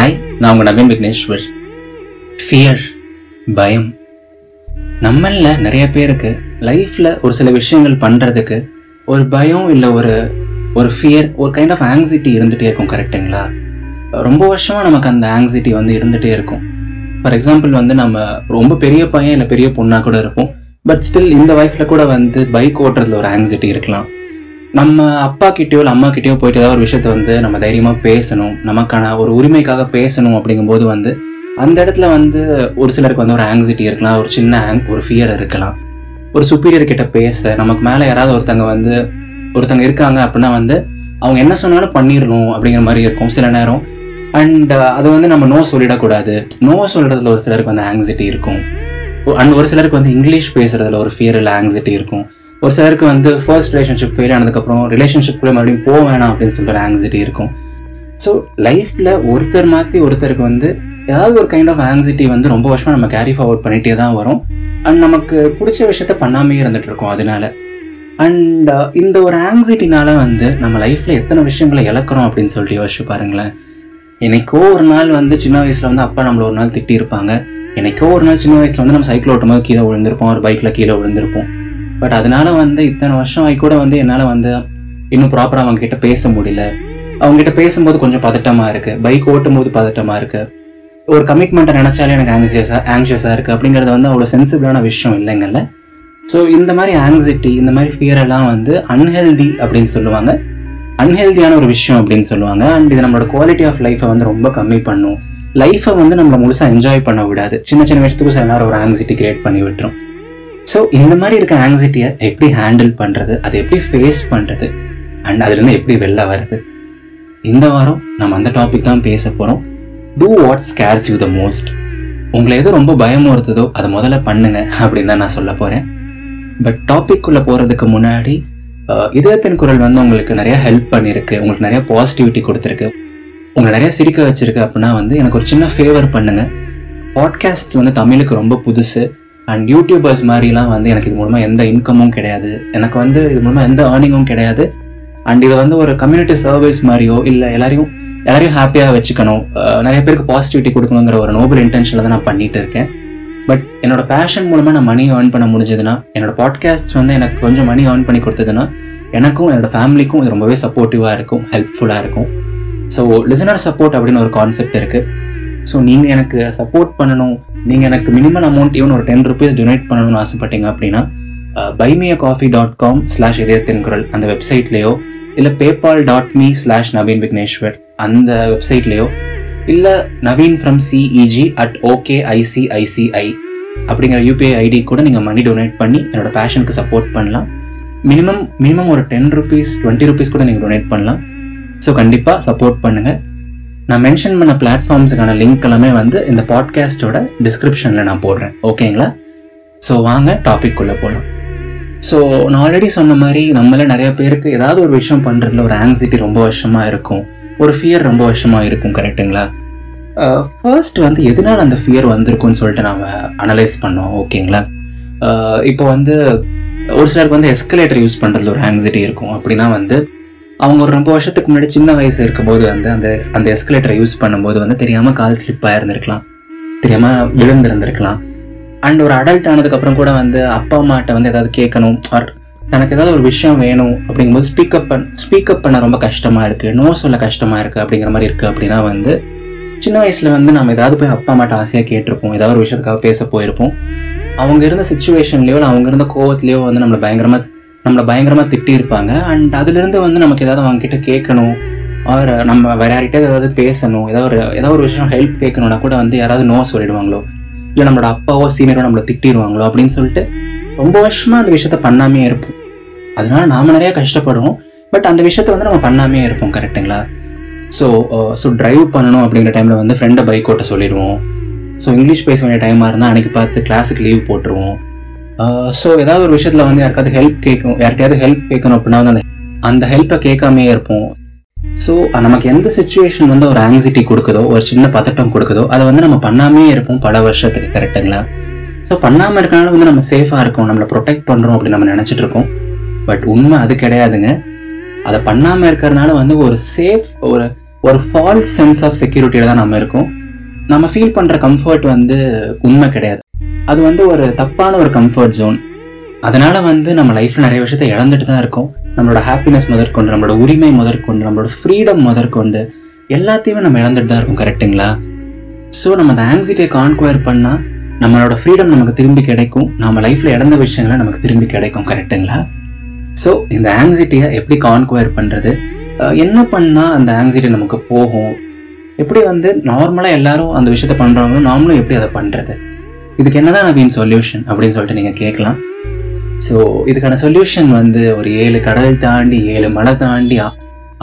Hi நான் உங்கள் Naveen Vigneshwar fear பயம் நம்மளில் நிறைய பேருக்கு லைஃப்பில் ஒரு சில விஷயங்கள் பண்ணுறதுக்கு ஒரு பயம் இல்லை ஒரு ஒரு ஃபியர் ஒரு கைண்ட் ஆஃப் ஆங்ஸைட்டி இருந்துகிட்டே இருக்கும் கரெக்டுங்களா ரொம்ப வருஷமாக நமக்கு அந்த ஆங்ஸைட்டி வந்து இருந்துகிட்டே இருக்கும். ஃபார் எக்ஸாம்பிள் வந்து நம்ம ரொம்ப பெரிய பையன் இல்லை பெரிய பொண்ணாக கூட இருப்போம். பட் ஸ்டில் இந்த வயசில் கூட வந்து பைக் ஓட்டுறதுல ஒரு ஆங்ஸைட்டி இருக்கலாம். நம்ம அப்பா கிட்டயோ இல்லை அம்மா கிட்டயோ போயிட்டு ஏதாவது ஒரு விஷயத்த வந்து நம்ம தைரியமாக பேசணும் நமக்கான ஒரு உரிமைக்காக பேசணும் அப்படிங்கும்போது வந்து அந்த இடத்துல வந்து ஒரு சிலருக்கு வந்து ஒரு ஆங்ஸைட்டி இருக்கலாம் ஒரு சின்ன ஆங் ஒரு ஃபியர் இருக்கலாம். ஒரு சுப்பீரியர் கிட்ட பேச நமக்கு மேலே யாராவது ஒருத்தங்க வந்து ஒருத்தங்க இருக்காங்க அப்படின்னா வந்து அவங்க என்ன சொன்னாலும் பண்ணிடணும் அப்படிங்கிற மாதிரி இருக்கும் சில நேரம். அண்ட் அது வந்து நம்ம நோ சொல்லிடக்கூடாது. நோ சொல்கிறதுல ஒரு சிலருக்கு வந்து ஆங்ஸைட்டி இருக்கும். அண்ட் ஒரு சிலருக்கு வந்து இங்கிலீஷ் பேசுறதுல ஒரு ஃபியர் இல்லை ஆங்ஸைட்டி இருக்கும். ஒரு சிலருக்கு வந்து ஃபர்ஸ்ட் ரிலேஷன்ஷிப் ஃபெயில் ஆனதுக்கப்புறம் ரிலேஷன்ஷிப்குள்ளே மறுபடியும் போக வேணாம் அப்படின்னு சொல்லிட்டு ஆங்ஸைட்டி இருக்கும். ஸோ லைஃப்பில் ஒருத்தர் மாற்றி ஒருத்தருக்கு வந்து ஏதாவது ஒரு கைண்ட் ஆஃப் ஆங்ஸைட்டி வந்து ரொம்ப வருஷமாக நம்ம கேரி ஃபார்வர்ட் பண்ணிகிட்டே தான் வரும். அண்ட் நமக்கு பிடிச்ச விஷயத்த பண்ணாமே இருந்துட்டு இருக்கோம் அதனால. அண்ட் uh, இந்த ஒரு ஆங்ஸைட்டினால வந்து நம்ம லைஃப்பில் எத்தனை விஷயங்களை இழக்கிறோம் அப்படின்னு சொல்லிட்டு யோசிச்சு பாருங்களேன். என்னைக்கோ ஒரு நாள் வந்து சின்ன வயசில் வந்து அப்பா நம்மளை ஒரு நாள் திட்டியிருப்பாங்க. என்னைக்கோ ஒரு நாள் சின்ன வயசில் வந்து நம்ம சைக்கிள் ஓட்டும் போது கீழே விழுந்திருப்போம் ஒரு பைக்கில் கீழே விழுந்திருப்போம். பட் அதனால வந்து இத்தனை வருஷம் ஆகி கூட வந்து என்னால் வந்து இன்னும் ப்ராப்பராக அவங்க கிட்ட பேச முடியல. அவங்க கிட்ட பேசும்போது கொஞ்சம் பதட்டமாக இருக்குது பைக் ஓட்டும் போது பதட்டமாக இருக்குது ஒரு கமிட்மெண்ட்டை நினைச்சாலே எனக்கு ஆங்ஷியஸாக ஆங்ஷியஸாக இருக்குது அப்படிங்கிறது வந்து அவ்வளோ சென்சிபிளான விஷயம் இல்லைங்கல்ல. ஸோ இந்த மாதிரி ஆங்ஸைட்டி இந்த மாதிரி ஃபியரெல்லாம் வந்து அன்ஹெல்தி அப்படின்னு சொல்லுவாங்க. அன்ஹெல்தியான ஒரு விஷயம் அப்படின்னு சொல்லுவாங்க. அண்ட் இது நம்மளோட குவாலிட்டி ஆஃப் லைஃப்பை வந்து ரொம்ப கம்மி பண்ணும். லைஃப்பை வந்து நம்மளை முழுசாக என்ஜாய் பண்ண விடாது. சின்ன சின்ன விஷயத்துக்கு சில நேரம் ஒரு ஆங்ஸைட்டி கிரியேட் பண்ணி விட்டுரும். ஸோ இந்த மாதிரி இருக்க ஆங்ஸைட்டியை எப்படி ஹேண்டில் பண்ணுறது அதை எப்படி ஃபேஸ் பண்ணுறது அண்ட் அதுலேருந்து எப்படி வெளில வருது இந்த வாரம் நம்ம அந்த டாபிக் தான் பேச போகிறோம் to what scares you the most உங்களை எது ரொம்ப பயமுறுத்துதோ அதை முதல்ல பண்ணுங்க அப்படின்னு தான் நான் சொல்ல போகிறேன் பட் டாபிக் உள்ள போகிறதுக்கு முன்னாடி இதயத்தின் குரல் வந்து உங்களுக்கு நிறையா ஹெல்ப் பண்ணியிருக்கு உங்களுக்கு நிறையா பாசிட்டிவிட்டி கொடுத்துருக்கு. உங்களை நிறையா சிரிக்க வச்சுருக்கு அப்படின்னா வந்து எனக்கு ஒரு சின்ன ஃபேவர் பண்ணுங்கள் பாட்காஸ்ட் வந்து தமிழுக்கு ரொம்ப புதுசு. அண்ட் யூடியூபர்ஸ் மாதிரிலாம் வந்து எனக்கு இது மூலமாக எந்த இன்கமும் கிடையாது. எனக்கு வந்து இது மூலமாக எந்த ஏர்னிங்கும் கிடையாது. அண்ட் இது வந்து ஒரு கம்யூனிட்டி சர்வீஸ் மாதிரியோ இல்லை எல்லாரையும் எல்லாரையும் ஹாப்பியாக வச்சுக்கணும். நிறைய பேருக்கு பாசிட்டிவிட்டி கொடுக்கணுங்கிற ஒரு நோபல் இன்டென்ஷனில் தான் நான் பண்ணிட்டு இருக்கேன். பட் என்னோட பேஷன் மூலமாக நான் மணி ஏர்ன் பண்ண முடிஞ்சதுன்னா என்னோட பாட்காஸ்ட் வந்து எனக்கு கொஞ்சம் மணி ஏர்ன் பண்ணி கொடுத்ததுன்னா எனக்கும் என்னோட ஃபேமிலிக்கும் இது ரொம்பவே சப்போர்ட்டிவாக இருக்கும் ஹெல்ப்ஃபுல்லாக இருக்கும். ஸோ லிசனர் சப்போர்ட் அப்படின்னு ஒரு கான்செப்ட் இருக்குது ஸோ நீங்கள் எனக்கு சப்போர்ட் பண்ணணும் நீங்கள் எனக்கு மினிமம் அமௌண்ட் ஈவன் ஒரு டென் ருபீஸ் டொனேட் பண்ணணும்னு ஆசைப்பட்டீங்க அப்படின்னா buy me a coffee dot com slash இதயத்தின் குரல் அந்த வெப்சைட்லேயோ இல்லை PayPal dot me slash Naveen Vigneshwar அந்த வெப்சைட்லேயோ இல்லை Naveen from CEG at okay ICICI அப்படிங்கிற யூபிஐ ஐடி கூட நீங்கள் மணி டொனேட் பண்ணி என்னோட பேஷனுக்கு சப்போர்ட் பண்ணலாம். மினிமம் மினிமம் ஒரு டென் ருபீஸ் டுவெண்ட்டி ருபீஸ் கூட நீங்கள் டொனேட் பண்ணலாம். ஸோ கண்டிப்பாக சப்போர்ட் பண்ணுங்கள் நான் மென்ஷன் பண்ண பிளாட்ஃபார்ம்ஸுக்கான லிங்க் எல்லாமே வந்து இந்த பாட்காஸ்டோட டிஸ்கிரிப்ஷனில் நான் போடுறேன். ஓகேங்களா ஸோ வாங்க டாபிக் போகலாம் ஸோ நான் ஆல்ரெடி சொன்ன மாதிரி நம்மள நிறைய பேருக்கு ஏதாவது ஒரு விஷயம் பண்ணுறதுல ஒரு ஆங்ஸைட்டி ரொம்ப வருஷமாக இருக்கும். ஒரு ஃபியர் ரொம்ப வருஷமாக இருக்கும் கரெக்டுங்களா ஃபர்ஸ்ட் uh, வந்து எதனால் அந்த ஃபியர் வந்திருக்கும்னு சொல்லிட்டு நம்ம அனலைஸ் பண்ணோம் ஓகேங்களா uh, இப்போ வந்து ஒரு சிலருக்கு வந்து எஸ்கலேட்டர் யூஸ் பண்ணுறதுல ஒரு ஆங்ஸைட்டி இருக்கும். அப்படின்னா வந்து அவங்க ஒரு ரொம்ப வருஷத்துக்கு முன்னாடி சின்ன வயசு இருக்கும்போது வந்து அந்த அந்த எஸ்கலேட்டரை யூஸ் பண்ணும்போது வந்து தெரியாமல் கால் ஸ்லிப் ஆயிருந்திருக்கலாம். தெரியாமல் விழுந்திருந்திருக்கலாம். அண்ட் ஒரு அடல்ட் ஆனதுக்கப்புறம் கூட வந்து அப்பா அம்மாட்ட வந்து ஏதாவது கேட்கணும். ஆர் தனக்கு ஏதாவது ஒரு விஷயம் வேணும் அப்படிங்கும்போது ஸ்பீக்கப் பண்ண ஸ்பீக்கப் பண்ண ரொம்ப கஷ்டமாக இருக்குது நோ சொல்ல கஷ்டமாக இருக்குது அப்படிங்கிற மாதிரி இருக்குது அப்படின்னா வந்து சின்ன வயசில் வந்து நம்ம ஏதாவது போய் அப்பா அம்மாட்ட ஆசையாக கேட்டிருப்போம். ஏதாவது ஒரு விஷயத்துக்காக பேச போயிருப்போம். அவங்க இருந்த சுச்சுவேஷன்லேயோ இல்லை அவங்க இருந்த கோவத்துலேயோ வந்து நம்மளை பயங்கரமாக நம்மளை பயங்கரமாக திட்டியிருப்பாங்க. அண்ட் அதுலேருந்து வந்து நமக்கு ஏதாவது அவங்கக்கிட்ட கேட்கணும். ஆர் நம்ம வேற யார்கிட்ட ஏதாவது பேசணும். ஏதாவது ஒரு ஏதாவது ஒரு விஷயம் ஹெல்ப் கேட்கணும்னா கூட வந்து யாராவது நோ சொல்லிடுவாங்களோ. இல்லை நம்மளோட அப்பாவோ சீனியரோ நம்மளை திட்டிடுவாங்களோ அப்படின்னு சொல்லிட்டு ரொம்ப வருஷமாக அந்த விஷயத்த பண்ணாமே இருப்போம். அதனால நாம நிறையா கஷ்டப்படுவோம். பட் அந்த விஷயத்த வந்து நம்ம பண்ணாமே இருப்போம் கரெக்டுங்களா ஸோ ஸோ டிரைவ் பண்ணணும் அப்படிங்கிற டைமில் வந்து ஃப்ரெண்டை பைக் ஓட்ட சொல்லிடுவோம். ஸோ இங்கிலீஷ் பேச வேண்டிய டைமாக இருந்தால் அன்றைக்கி பார்த்து கிளாஸுக்கு லீவ் போட்டுருவோம். ஸோ ஏதாவது ஒரு விஷயத்தில் வந்து யாருக்காவது ஹெல்ப் கேட்கும் யார்கிட்டயாவது ஹெல்ப் கேட்கணும் அப்படின்னா வந்து அந்த அந்த ஹெல்ப்பை கேட்காமே இருப்போம். ஸோ நமக்கு எந்த சுச்சுவேஷன் வந்து ஒரு ஆங்ஸைட்டி கொடுக்குதோ ஒரு சின்ன பதட்டம் கொடுக்குதோ அதை வந்து நம்ம பண்ணாமே இருப்போம் பல வருஷத்துக்கு கரெக்டுங்களா ஸோ பண்ணாமல் இருக்கனால வந்து நம்ம சேஃபாக இருக்கோம் நம்மளை ப்ரொடெக்ட் பண்ணுறோம் அப்படின்னு நம்ம நினச்சிட்டு இருக்கோம். பட் உண்மை அது கிடையாதுங்க. அதை பண்ணாமல் இருக்கிறதுனால வந்து ஒரு சேஃப் ஒரு ஒரு ஃபால்ஸ் சென்ஸ் ஆஃப் செக்யூரிட்டியில் தான் நம்ம இருக்கோம். நம்ம ஃபீல் பண்ணுற கம்ஃபர்ட் வந்து உண்மை கிடையாது. அது வந்து ஒரு தப்பான ஒரு கம்ஃபர்ட் ஜோன் அதனால் வந்து நம்ம லைஃப்பில் நிறைய விஷயத்த இழந்துட்டு தான் இருக்கோம். நம்மளோட ஹாப்பினஸ் முதற்கொண்டு நம்மளோட உரிமை முதற்கொண்டு நம்மளோட ஃப்ரீடம் முதற்கொண்டு எல்லாத்தையுமே நம்ம இழந்துட்டு தான் இருக்கோம் கரெக்ட்டுங்களா ஸோ நம்ம அந்த ஆங்ஸைட்டியை கான்குவயர் பண்ணால் நம்மளோட ஃப்ரீடம் நமக்கு திரும்பி கிடைக்கும். நம்ம லைஃப்பில் இழந்த விஷயங்களை நமக்கு திரும்பி கிடைக்கும் கரெக்ட்டுங்களா ஸோ இந்த ஆங்ஸைட்டியை எப்படி கான்குவயர் பண்ணுறது என்ன பண்ணால் அந்த ஆங்ஸைட்டி நமக்கு போகும்? எப்படி வந்து நார்மலாக எல்லாரும் அந்த விஷயத்த பண்ணுறாங்களோ நாமளும் எப்படி அதை பண்ணுறது இதுக்கு என்னதான் நவீன் சொல்யூஷன் அப்படின்னு சொல்லிட்டு நீங்கள் கேட்கலாம். ஸோ இதுக்கான சொல்யூஷன் வந்து ஒரு ஏழு கடல் தாண்டி ஏழு மலை தாண்டி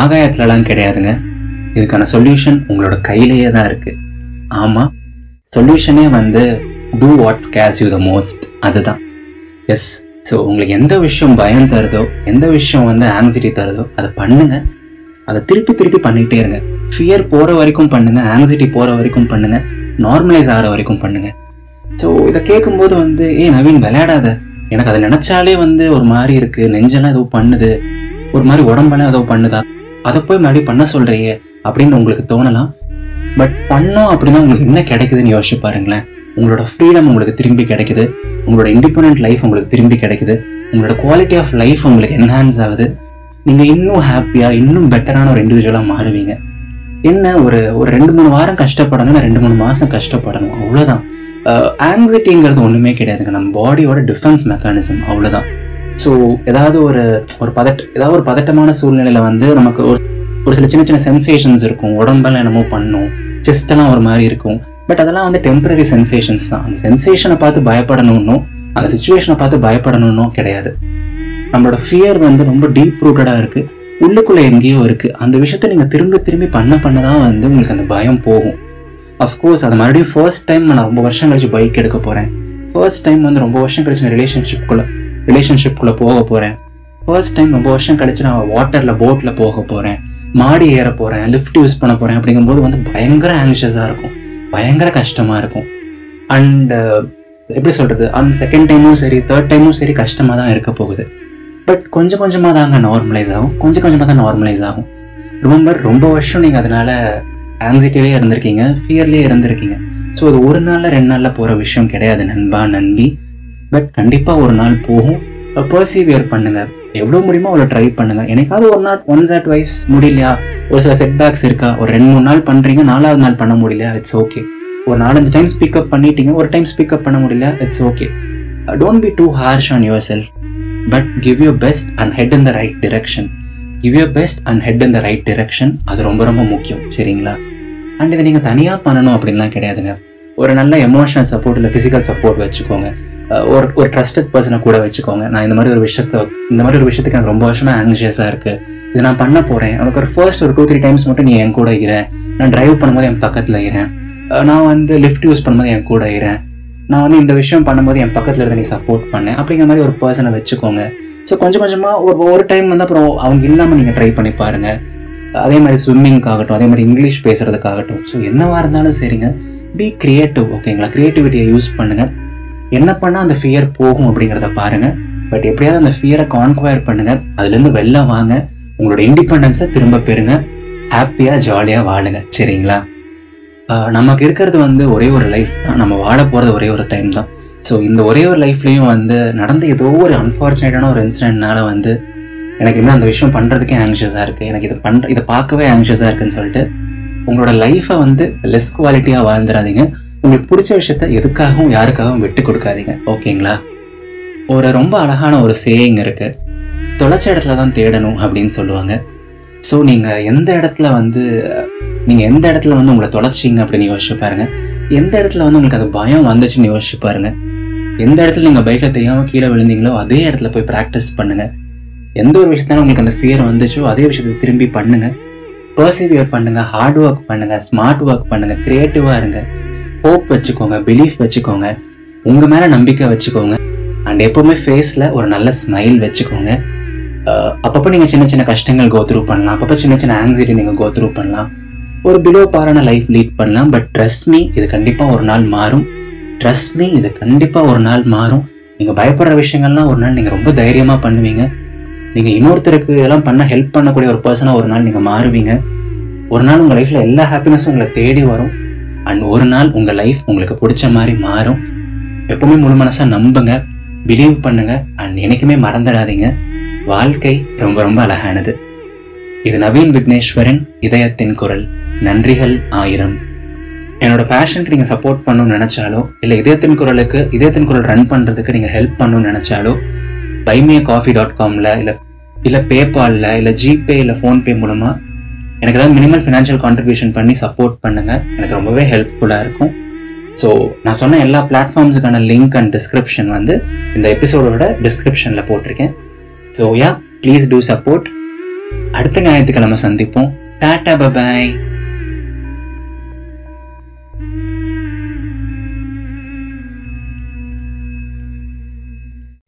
ஆகாயத்துலலாம் கிடையாதுங்க. இதுக்கான சொல்யூஷன் உங்களோட கையிலேயே தான் இருக்கு. ஆமாம் சொல்யூஷனே வந்து to what scares you the most அதுதான். எஸ் ஸோ உங்களுக்கு எந்த விஷயம் பயம் தருதோ எந்த விஷயம் வந்து ஆங்ஸைட்டி தருதோ அதை பண்ணுங்க. அதை திருப்பி திருப்பி பண்ணிக்கிட்டே இருங்க. ஃபியர் போகிற வரைக்கும் பண்ணுங்க ஆங்ஸைட்டி போகிற வரைக்கும் பண்ணுங்க. நார்மலைஸ் ஆகிற வரைக்கும் பண்ணுங்க. ஸோ இதை கேட்கும்போது வந்து ஏ நவீன் விளையாடாத. எனக்கு அதை நினைச்சாலே வந்து ஒரு மாதிரி இருக்கு. நெஞ்செல்லாம் ஏதோ பண்ணுது. ஒரு மாதிரி உடம்பெல்லாம் ஏதோ பண்ணுதா? அதை போய் மறுபடியும் பண்ண சொல்றியே அப்படின்னு உங்களுக்கு தோணலாம். பட் பண்ணோம் அப்படின்னா உங்களுக்கு என்ன கிடைக்குதுன்னு யோசிச்சு பாருங்களேன். உங்களோட ஃப்ரீடம் உங்களுக்கு திரும்பி கிடைக்குது. உங்களோட இண்டிபெண்ட் லைஃப் உங்களுக்கு திரும்பி கிடைக்குது. உங்களோட குவாலிட்டி ஆஃப் லைஃப் உங்களுக்கு என்ஹான்ஸ் ஆகுது. நீங்கள் இன்னும் ஹாப்பியாக இன்னும் பெட்டரான ஒரு இண்டிவிஜுவலாக மாறுவீங்க. என்ன ஒரு ஒரு ரெண்டு மூணு வாரம் கஷ்டப்படணும் ரெண்டு மூணு மாதம் கஷ்டப்படணும். அவ்வளோதான் ஆங்ஸைட்டிங்கிறது ஒன்றுமே கிடையாதுங்க. நம்ம பாடியோட டிஃபென்ஸ் மெக்கானிசம் அவ்வளோதான் ஸோ ஏதாவது ஒரு ஒரு பதட் ஏதாவது ஒரு பதட்டமான சூழ்நிலையில் வந்து நமக்கு ஒரு ஒரு சில சின்ன சின்ன சென்சேஷன்ஸ் இருக்கும். உடம்பெல்லாம் என்னமோ பண்ணும். செஸ்டெல்லாம் எல்லாம் ஒரு மாதிரி இருக்கும். பட் அதெல்லாம் வந்து டெம்பரரி சென்சேஷன்ஸ் தான். அந்த சென்சேஷனை பார்த்து பயப்படணும்னும் அந்த சுச்சுவேஷனை பார்த்து பயப்படணும்னும் கிடையாது. நம்மளோட ஃபியர் வந்து ரொம்ப டீப் ரூட்டடாக இருக்குது உள்ளுக்குள்ளே எங்கேயோ இருக்குது அந்த விஷயத்த நீங்கள் திரும்பி திரும்பி பண்ண பண்ண தான் வந்து உங்களுக்கு அந்த பயம் போகும். அஃப்கோர்ஸ் அது மறுபடியும் ஃபர்ஸ்ட் டைம் நான் ரொம்ப வருஷம் கழிச்சு பைக் எடுக்க போகிறேன் ஃபர்ஸ்ட் டைம் வந்து ரொம்ப வருஷம் கழிச்சு நான் ரிலேஷன்ஷிப்குள்ள ரிலேஷன்ஷிப்குள்ளே போக போகிறேன் ஃபர்ஸ்ட் டைம் ரொம்ப வருஷம் கழிச்சு நான் வாட்டரில் போட்டில் போக போகிறேன் மாடி ஏற போகிறேன் லிஃப்ட் யூஸ் பண்ண போகிறேன் அப்படிங்கும்போது வந்து பயங்கர ஆங்ஷியஸாக இருக்கும். பயங்கர கஷ்டமாக இருக்கும். அண்ட் எப்படி சொல்கிறது அந்த செகண்ட் டைமும் சரி தேர்ட் டைமும் சரி கஷ்டமாக தான் இருக்க போகுது. பட் கொஞ்சம் கொஞ்சமாக தாங்க நார்மலைஸ் ஆகும். கொஞ்சம் கொஞ்சமாக தான் நார்மலைஸ் ஆகும். ரொம்ப ரொம்ப வருஷம் நீங்கள் அதனால் ஆங்ஸைட்டிலே இருந்திருக்கீங்க ஃபியர்லேயே இருந்திருக்கீங்க. ஸோ அது ஒரு நாளில் ரெண்டு நாளில் போகிற விஷயம் கிடையாது நண்பா நண்பி. பட் கண்டிப்பாக ஒரு நாள் போகும். பர்சீவியர் பண்ணுங்க. எவ்வளோ முடியுமோ அவ்வளோ ட்ரை பண்ணுங்க. எனக்காவது ஒரு நாள் ஒன்ஸ் அட் வைஸ் முடியலையா? ஒரு சில செட்பேக்ஸ் இருக்கா? ஒரு ரெண்டு மூணு நாள் பண்ணுறீங்க நாலாவது நாள் பண்ண முடியலையா? இட்ஸ் ஓகே ஒரு நாலஞ்சு டைம் ஸ்பீக்கப் பண்ணிட்டீங்க ஒரு டைம் ஸ்பீக்கப் பண்ண முடியல it's okay don't be too harsh on yourself but give your best and head in the right direction give your best and head in the right direction அது ரொம்ப ரொம்ப முக்கியம். சரிங்களா? And இதை நீங்கள் தனியாக பண்ணணும் அப்படின்லாம் கிடையாதுங்க. ஒரு நல்ல எமோஷனல் சப்போர்ட் இல்லை ஃபிசிக்கல் சப்போர்ட் வச்சுக்கோங்க. ஒரு ஒரு ட்ரஸ்டட் பர்சனை கூட வச்சுக்கோங்க. நான் இந்த மாதிரி ஒரு விஷயத்த இந்த மாதிரி ஒரு விஷயத்துக்கு எனக்கு ரொம்ப வருஷமாக ஆங்ஷியஸாக இருக்குது இது நான் பண்ண போகிறேன் உனக்கு ஒரு ஃபர்ஸ்ட் ஒரு டூ த்ரீ டைம்ஸ் மட்டும் நீ என் கூட இரு. நான் டிரைவ் பண்ணும்போது என் பக்கத்தில் இரேன் நான் வந்து லிஃப்ட் யூஸ் பண்ணும்போது என் கூட இரேன் நான் வந்து இந்த விஷயம் பண்ணும்போது என் பக்கத்தில் இருந்து நீ சப்போர்ட் பண்ணேன் அப்படிங்கிற மாதிரி ஒரு பர்சனை வச்சுக்கோங்க. ஸோ கொஞ்சம் கொஞ்சமாக ஒரு ஒரு டைம் வந்து அப்புறம் அவங்க இல்லாமல் நீங்கள் ட்ரை பண்ணி பாருங்கள் அதே மாதிரி ஸ்விம்மிங்காகட்டும் அதே மாதிரி இங்கிலீஷ் பேசுறதுக்காகட்டும். ஸோ என்னவா இருந்தாலும் சரிங்க. பி கிரியேட்டிவ் ஓகேங்களா கிரியேட்டிவிட்டியை யூஸ் பண்ணுங்க. என்ன பண்ணால் அந்த ஃபியர் போகும் அப்படிங்கிறத பாருங்க. பட் எப்படியாவது அந்த ஃபியரை கான்குவயர் பண்ணுங்க. அதுலேருந்து வெளில வாங்க. உங்களோட இண்டிபெண்டன்ஸை திரும்ப பெறுங்க. ஹாப்பியாக ஜாலியாக வாழுங்க. சரிங்களா? நமக்கு இருக்கிறது வந்து ஒரே ஒரு லைஃப் தான். நம்ம வாழ போகிறது ஒரே ஒரு டைம் தான். ஸோ இந்த ஒரே ஒரு லைஃப்லேயும் வந்து நடந்த ஏதோ ஒரு அன்ஃபார்ச்சுனேட்டான ஒரு இன்சிடென்ட்னால வந்து எனக்கு இன்னும் அந்த விஷயம் பண்ணுறதுக்கே ஆங்ஷியஸாக இருக்குது எனக்கு இதை பண்ணுற இதை பார்க்கவே ஆங்ஷியஸாக இருக்குன்னு சொல்லிட்டு உங்களோட லைஃப்பை வந்து லெஸ் குவாலிட்டியாக வாழ்ந்துடாதீங்க உங்களுக்கு பிடிச்ச விஷயத்த எதுக்காகவும் யாருக்காகவும் விட்டு கொடுக்காதீங்க. ஓகேங்களா? ஒரு ரொம்ப அழகான ஒரு சேயிங் இருக்குது தொலைச்ச இடத்துல தான் தேடணும் அப்படின்னு சொல்லுவாங்க. ஸோ நீங்கள் எந்த இடத்துல வந்து நீங்கள் எந்த இடத்துல வந்து உங்களை தொலைச்சிங்க அப்படின்னு யோசிச்சு பாருங்கள் எந்த இடத்துல வந்து உங்களுக்கு அது பயம் வந்துச்சுன்னு யோசிச்சு பாருங்கள் எந்த இடத்துல நீங்கள் பைக்கில் தெரியாமல் கீழே விழுந்தீங்களோ அதே இடத்துல போய் ப்ராக்டிஸ் பண்ணுங்கள் எந்த ஒரு விஷயத்தாலும் உங்களுக்கு அந்த ஃபியர் வந்துச்சோ அதே விஷயத்தை திரும்பி பண்ணுங்க. பர்சிவியர் பண்ணுங்க ஹார்ட் ஒர்க் பண்ணுங்க ஸ்மார்ட் ஒர்க் பண்ணுங்க கிரியேட்டிவா இருங்க. ஹோப் வச்சுக்கோங்க பிலீஃப் வச்சுக்கோங்க. உங்க மேல நம்பிக்கை வச்சுக்கோங்க. அண்ட் எப்பவுமே ஃபேஸ்ல ஒரு நல்ல ஸ்மைல் வச்சுக்கோங்க. அப்பப்போ நீங்க சின்ன சின்ன கஷ்டங்கள் கோத்ரூ பண்ணலாம். அப்பப்போ சின்ன சின்ன ஆங்ஸைட்டி நீங்க கோத்ரூ பண்ணலாம். ஒரு பிலோ பாரான லைஃப் லீட் பண்ணலாம். பட் ட்ரஸ்ட் மீ இது கண்டிப்பா ஒரு நாள் மாறும். ட்ரஸ்ட் மீ இது கண்டிப்பா ஒரு நாள் மாறும். நீங்க பயப்படுற விஷயங்கள்லாம் ஒரு நாள் நீங்க ரொம்ப தைரியமா பண்ணுவீங்க. நீங்க இன்னொருத்தருக்கு எல்லாம் பண்ண ஹெல்ப் பண்ணக்கூடிய ஒரு பர்சனாக ஒரு நாள் நீங்க மாறுவீங்க. ஒரு நாள் உங்கள் லைஃப்பில் எல்லா ஹாப்பினஸும் உங்களை தேடி வரும். அண்ட் ஒரு நாள் உங்கள் லைஃப் உங்களுக்கு பிடிச்ச மாதிரி மாறும். எப்பவுமே முழு மனசாக நம்புங்க பிலீவ் பண்ணுங்க அண்ட் என்னைக்குமே மறந்துடாதீங்க. வாழ்க்கை ரொம்ப ரொம்ப அழகானது. இது நவீன் விக்னேஸ்வரன் இதயத்தின் குரல். நன்றிகள் ஆயிரம். என்னோட பேஷனுக்கு நீங்கள் சப்போர்ட் பண்ணணும்னு நினச்சாலோ இல்லை இதயத்தின் குரலுக்கு இதயத்தின் குரல் ரன் பண்ணுறதுக்கு நீங்கள் ஹெல்ப் பண்ணணும்னு நினச்சாலோ பைமிய காஃபி டாட் காமில் இல்லை இல்லை பேபாலில் இல்லை ஜிபே இல்லை ஃபோன்பே மூலமாக எனக்கு ஏதாவது மினிமல் ஃபினான்ஷியல் கான்ட்ரிபியூஷன் பண்ணி சப்போர்ட் பண்ணுங்கள் எனக்கு ரொம்பவே ஹெல்ப்ஃபுல்லாக இருக்கும். ஸோ நான் சொன்ன எல்லா பிளாட்ஃபார்ம்ஸுக்கான லிங்க் அண்ட் டிஸ்கிரிப்ஷன் வந்து இந்த எபிசோடோட டிஸ்கிரிப்ஷனில் போட்டிருக்கேன். So yeah please do support அடுத்த ஞாயிற்றுக்கிழமை சந்திப்போம். Tata bye bye